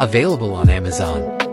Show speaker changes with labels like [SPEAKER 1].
[SPEAKER 1] Available on Amazon.